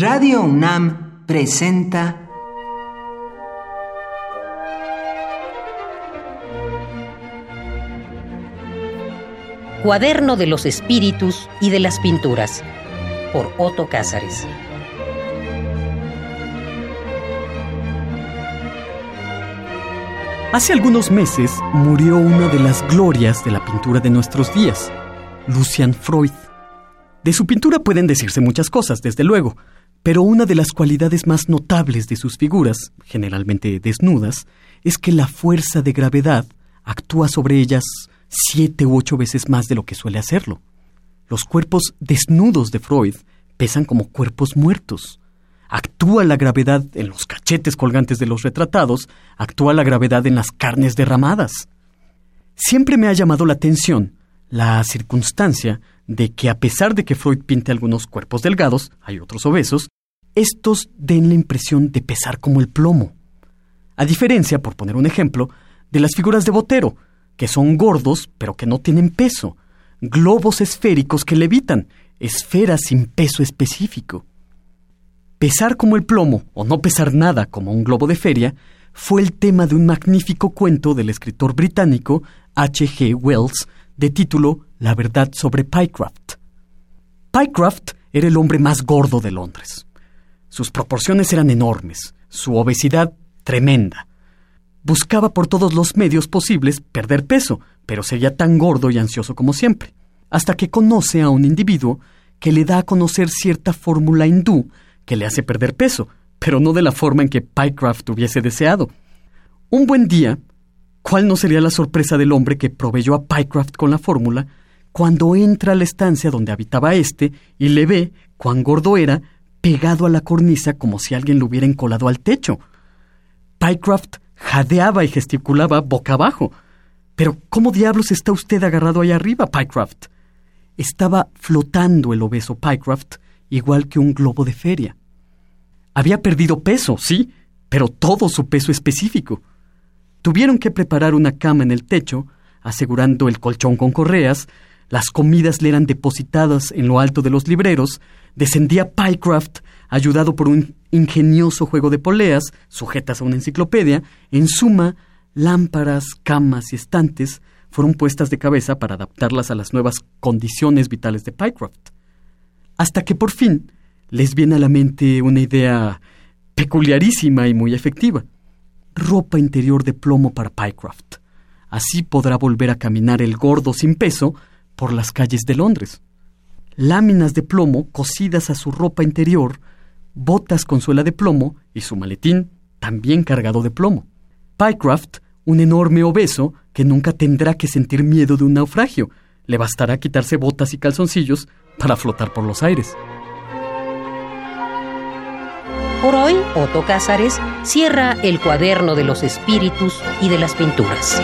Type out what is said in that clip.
Radio UNAM presenta Cuaderno de los Espíritus y de las Pinturas por Otto Cázares. Hace algunos meses murió una de las glorias de la pintura de nuestros días, Lucian Freud. De su pintura pueden decirse muchas cosas, desde luego, pero una de las cualidades más notables de sus figuras, generalmente desnudas, es que la fuerza de gravedad actúa sobre ellas siete u ocho veces más de lo que suele hacerlo. Los cuerpos desnudos de Freud pesan como cuerpos muertos. Actúa la gravedad en los cachetes colgantes de los retratados, actúa la gravedad en las carnes derramadas. Siempre me ha llamado la atención la circunstancia de que a pesar de que Freud pinte algunos cuerpos delgados, hay otros obesos, estos den la impresión de pesar como el plomo. A diferencia, por poner un ejemplo, de las figuras de Botero, que son gordos pero que no tienen peso, globos esféricos que levitan, esferas sin peso específico. Pesar como el plomo o no pesar nada como un globo de feria fue el tema de un magnífico cuento del escritor británico H. G. Wells de título La verdad sobre Pycraft. Pycraft era el hombre más gordo de Londres. Sus proporciones eran enormes, su obesidad tremenda. Buscaba por todos los medios posibles perder peso, pero seguía tan gordo y ansioso como siempre, hasta que conoce a un individuo que le da a conocer cierta fórmula hindú que le hace perder peso, pero no de la forma en que Pycraft hubiese deseado. Un buen día, ¿cuál no sería la sorpresa del hombre que proveyó a Pycraft con la fórmula cuando entra a la estancia donde habitaba éste y le ve cuán gordo era pegado a la cornisa como si alguien lo hubiera encolado al techo? Pycraft jadeaba y gesticulaba boca abajo. Pero ¿cómo diablos está usted agarrado ahí arriba, Pycraft? Estaba flotando el obeso Pycraft igual que un globo de feria. Había perdido peso, sí, pero todo su peso específico. Tuvieron que preparar una cama en el techo, asegurando el colchón con correas, las comidas le eran depositadas en lo alto de los libreros, descendía Pycraft, ayudado por un ingenioso juego de poleas, sujetas a una enciclopedia, en suma, lámparas, camas y estantes fueron puestas de cabeza para adaptarlas a las nuevas condiciones vitales de Pycraft. Hasta que por fin les viene a la mente una idea peculiarísima y muy efectiva. Ropa interior de plomo para Pycraft. Así podrá volver a caminar el gordo sin peso por las calles de Londres. Láminas de plomo cosidas a su ropa interior, botas con suela de plomo y su maletín también cargado de plomo. Pycraft, un enorme obeso que nunca tendrá que sentir miedo de un naufragio. Le bastará quitarse botas y calzoncillos para flotar por los aires. Por hoy, Otto Cázares cierra el cuaderno de los espíritus y de las pinturas.